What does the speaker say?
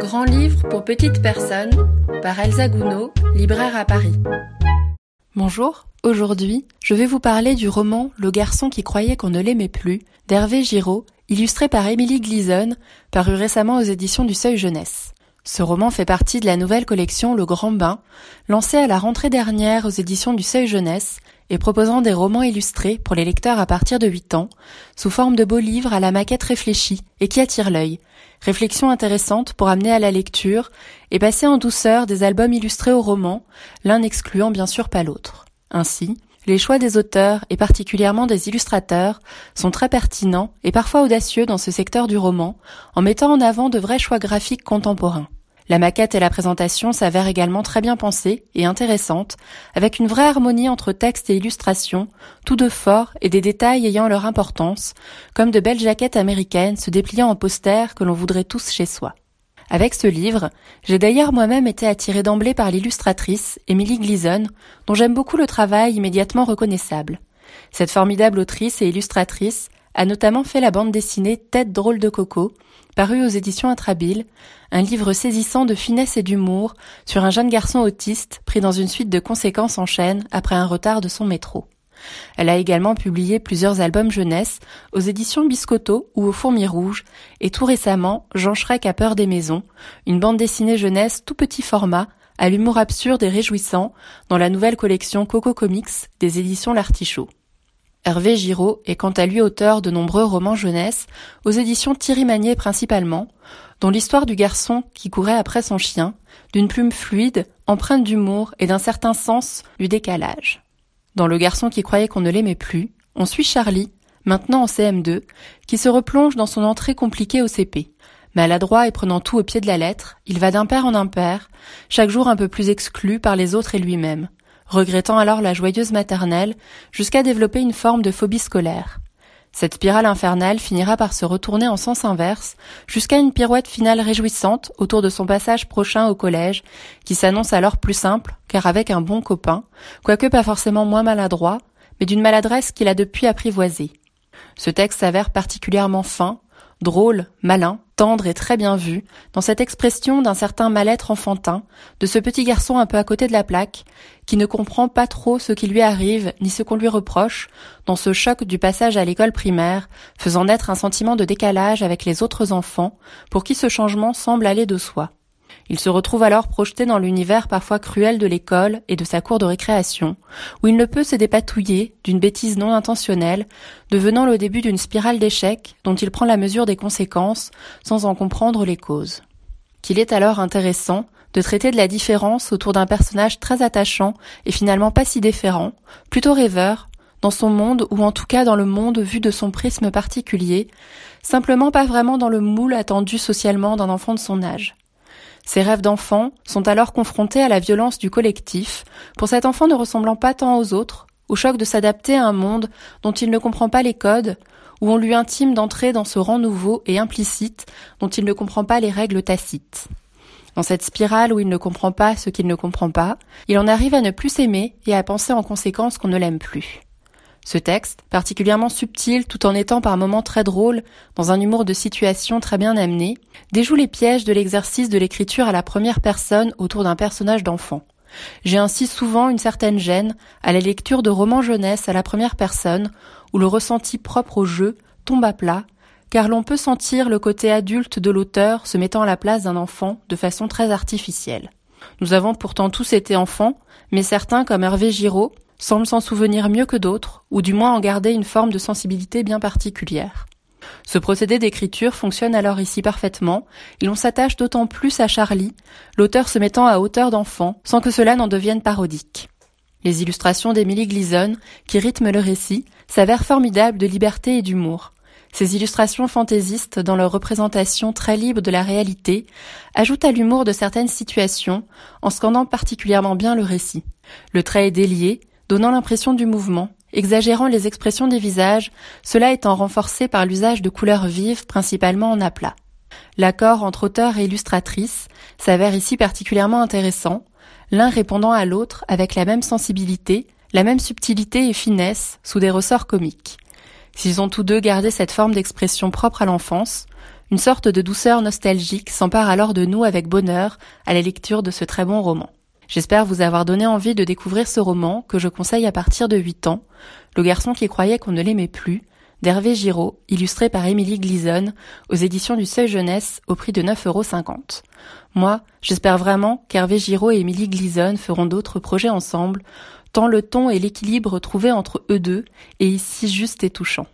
Grand livre pour petites personnes par Elsa Gounod, libraire à Paris. Bonjour, aujourd'hui, je vais vous parler du roman Le garçon qui croyait qu'on ne l'aimait plus d'Hervé Giraud, illustré par Émilie Gleason, paru récemment aux éditions du Seuil Jeunesse. Ce roman fait partie de la nouvelle collection Le Grand Bain, lancée à la rentrée dernière aux éditions du Seuil Jeunesse et proposant des romans illustrés pour les lecteurs à partir de 8 ans, sous forme de beaux livres à la maquette réfléchie et qui attirent l'œil. Réflexion intéressante pour amener à la lecture et passer en douceur des albums illustrés au roman, l'un n'excluant bien sûr pas l'autre. Ainsi, les choix des auteurs, et particulièrement des illustrateurs, sont très pertinents et parfois audacieux dans ce secteur du roman, en mettant en avant de vrais choix graphiques contemporains. La maquette et la présentation s'avèrent également très bien pensées et intéressantes, avec une vraie harmonie entre texte et illustration, tous deux forts et des détails ayant leur importance, comme de belles jaquettes américaines se dépliant en posters que l'on voudrait tous chez soi. Avec ce livre, j'ai d'ailleurs moi-même été attiré d'emblée par l'illustratrice, Emily Gleason, dont j'aime beaucoup le travail immédiatement reconnaissable. Cette formidable autrice et illustratrice a notamment fait la bande dessinée Tête drôle de coco, parue aux éditions Intrabile, un livre saisissant de finesse et d'humour sur un jeune garçon autiste pris dans une suite de conséquences en chaîne après un retard de son métro. Elle a également publié plusieurs albums jeunesse aux éditions Biscotto ou aux Fourmis Rouges et tout récemment Jean Schreck a peur des maisons, une bande dessinée jeunesse tout petit format à l'humour absurde et réjouissant dans la nouvelle collection Coco Comics des éditions L'Artichaut. Hervé Giraud est quant à lui auteur de nombreux romans jeunesse aux éditions Thierry Magnier principalement, dont l'histoire du garçon qui courait après son chien, d'une plume fluide, empreinte d'humour et d'un certain sens du décalage. Dans Le garçon qui croyait qu'on ne l'aimait plus, on suit Charlie, maintenant en CM2, qui se replonge dans son entrée compliquée au CP. Maladroit et prenant tout au pied de la lettre, il va d'un père en un père, chaque jour un peu plus exclu par les autres et lui-même, regrettant alors la joyeuse maternelle, jusqu'à développer une forme de phobie scolaire. Cette spirale infernale finira par se retourner en sens inverse, jusqu'à une pirouette finale réjouissante autour de son passage prochain au collège, qui s'annonce alors plus simple, car avec un bon copain, quoique pas forcément moins maladroit, mais d'une maladresse qu'il a depuis apprivoisée. Ce texte s'avère particulièrement fin, drôle, malin, tendre et très bien vu, dans cette expression d'un certain mal-être enfantin, de ce petit garçon un peu à côté de la plaque, qui ne comprend pas trop ce qui lui arrive, ni ce qu'on lui reproche, dans ce choc du passage à l'école primaire, faisant naître un sentiment de décalage avec les autres enfants, pour qui ce changement semble aller de soi. Il se retrouve alors projeté dans l'univers parfois cruel de l'école et de sa cour de récréation, où il ne peut se dépatouiller d'une bêtise non intentionnelle, devenant le début d'une spirale d'échecs dont il prend la mesure des conséquences sans en comprendre les causes. Qu'il est alors intéressant de traiter de la différence autour d'un personnage très attachant et finalement pas si déférent, plutôt rêveur, dans son monde ou en tout cas dans le monde vu de son prisme particulier, simplement pas vraiment dans le moule attendu socialement d'un enfant de son âge. Ses rêves d'enfant sont alors confrontés à la violence du collectif, pour cet enfant ne ressemblant pas tant aux autres, au choc de s'adapter à un monde dont il ne comprend pas les codes, où on lui intime d'entrer dans ce rang nouveau et implicite dont il ne comprend pas les règles tacites. Dans cette spirale où il ne comprend pas ce qu'il ne comprend pas, il en arrive à ne plus s'aimer et à penser en conséquence qu'on ne l'aime plus. Ce texte, particulièrement subtil tout en étant par moments très drôle, dans un humour de situation très bien amené, déjoue les pièges de l'exercice de l'écriture à la première personne autour d'un personnage d'enfant. J'ai ainsi souvent une certaine gêne à la lecture de romans jeunesse à la première personne, où le ressenti propre au jeu tombe à plat, car l'on peut sentir le côté adulte de l'auteur se mettant à la place d'un enfant de façon très artificielle. Nous avons pourtant tous été enfants, mais certains, comme Hervé Giraud, semblent s'en souvenir mieux que d'autres, ou du moins en garder une forme de sensibilité bien particulière. Ce procédé d'écriture fonctionne alors ici parfaitement, et l'on s'attache d'autant plus à Charlie, l'auteur se mettant à hauteur d'enfant, sans que cela n'en devienne parodique. Les illustrations d'Emily Gleason, qui rythment le récit, s'avèrent formidables de liberté et d'humour. Ces illustrations fantaisistes, dans leur représentation très libre de la réalité, ajoutent à l'humour de certaines situations, en scandant particulièrement bien le récit. Le trait est délié, donnant l'impression du mouvement, exagérant les expressions des visages, cela étant renforcé par l'usage de couleurs vives principalement en aplat. L'accord entre auteur et illustratrice s'avère ici particulièrement intéressant, l'un répondant à l'autre avec la même sensibilité, la même subtilité et finesse sous des ressorts comiques. S'ils ont tous deux gardé cette forme d'expression propre à l'enfance, Une sorte de douceur nostalgique s'empare alors de nous avec bonheur à la lecture de ce très bon roman. J'espère vous avoir donné envie de découvrir ce roman que je conseille à partir de 8 ans, Le garçon qui croyait qu'on ne l'aimait plus, d'Hervé Giraud, illustré par Émilie Glisonne, aux éditions du Seuil Jeunesse, au prix de 9,50 euros. Moi, j'espère vraiment qu'Hervé Giraud et Émilie Glisonne feront d'autres projets ensemble, tant le ton et l'équilibre trouvés entre eux deux est ici juste et touchant.